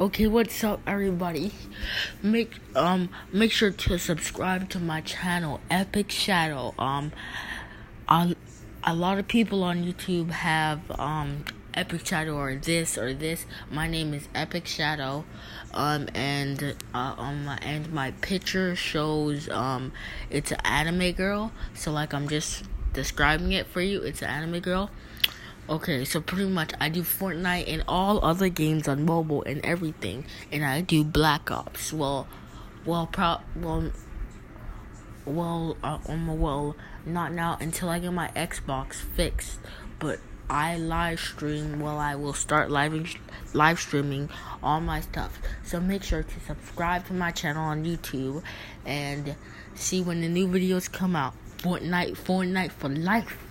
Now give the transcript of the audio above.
Okay, what's up, everybody? Make um make sure to subscribe to my channel, Epic Shadow. Um, a, a lot of people on YouTube have um Epic Shadow or this or this. My name is Epic Shadow. Um and uh, um and my picture shows um it's an anime girl. So like I'm just describing it for you. It's an anime girl. Okay, so pretty much I do Fortnite and all other games on mobile and everything, and I do Black Ops. Well, well, pro, well, well, uh, um, well, not now until I get my Xbox fixed. But I live stream. Well, I will start live live streaming all my stuff. So make sure to subscribe to my channel on YouTube and see when the new videos come out. Fortnite, Fortnite for life.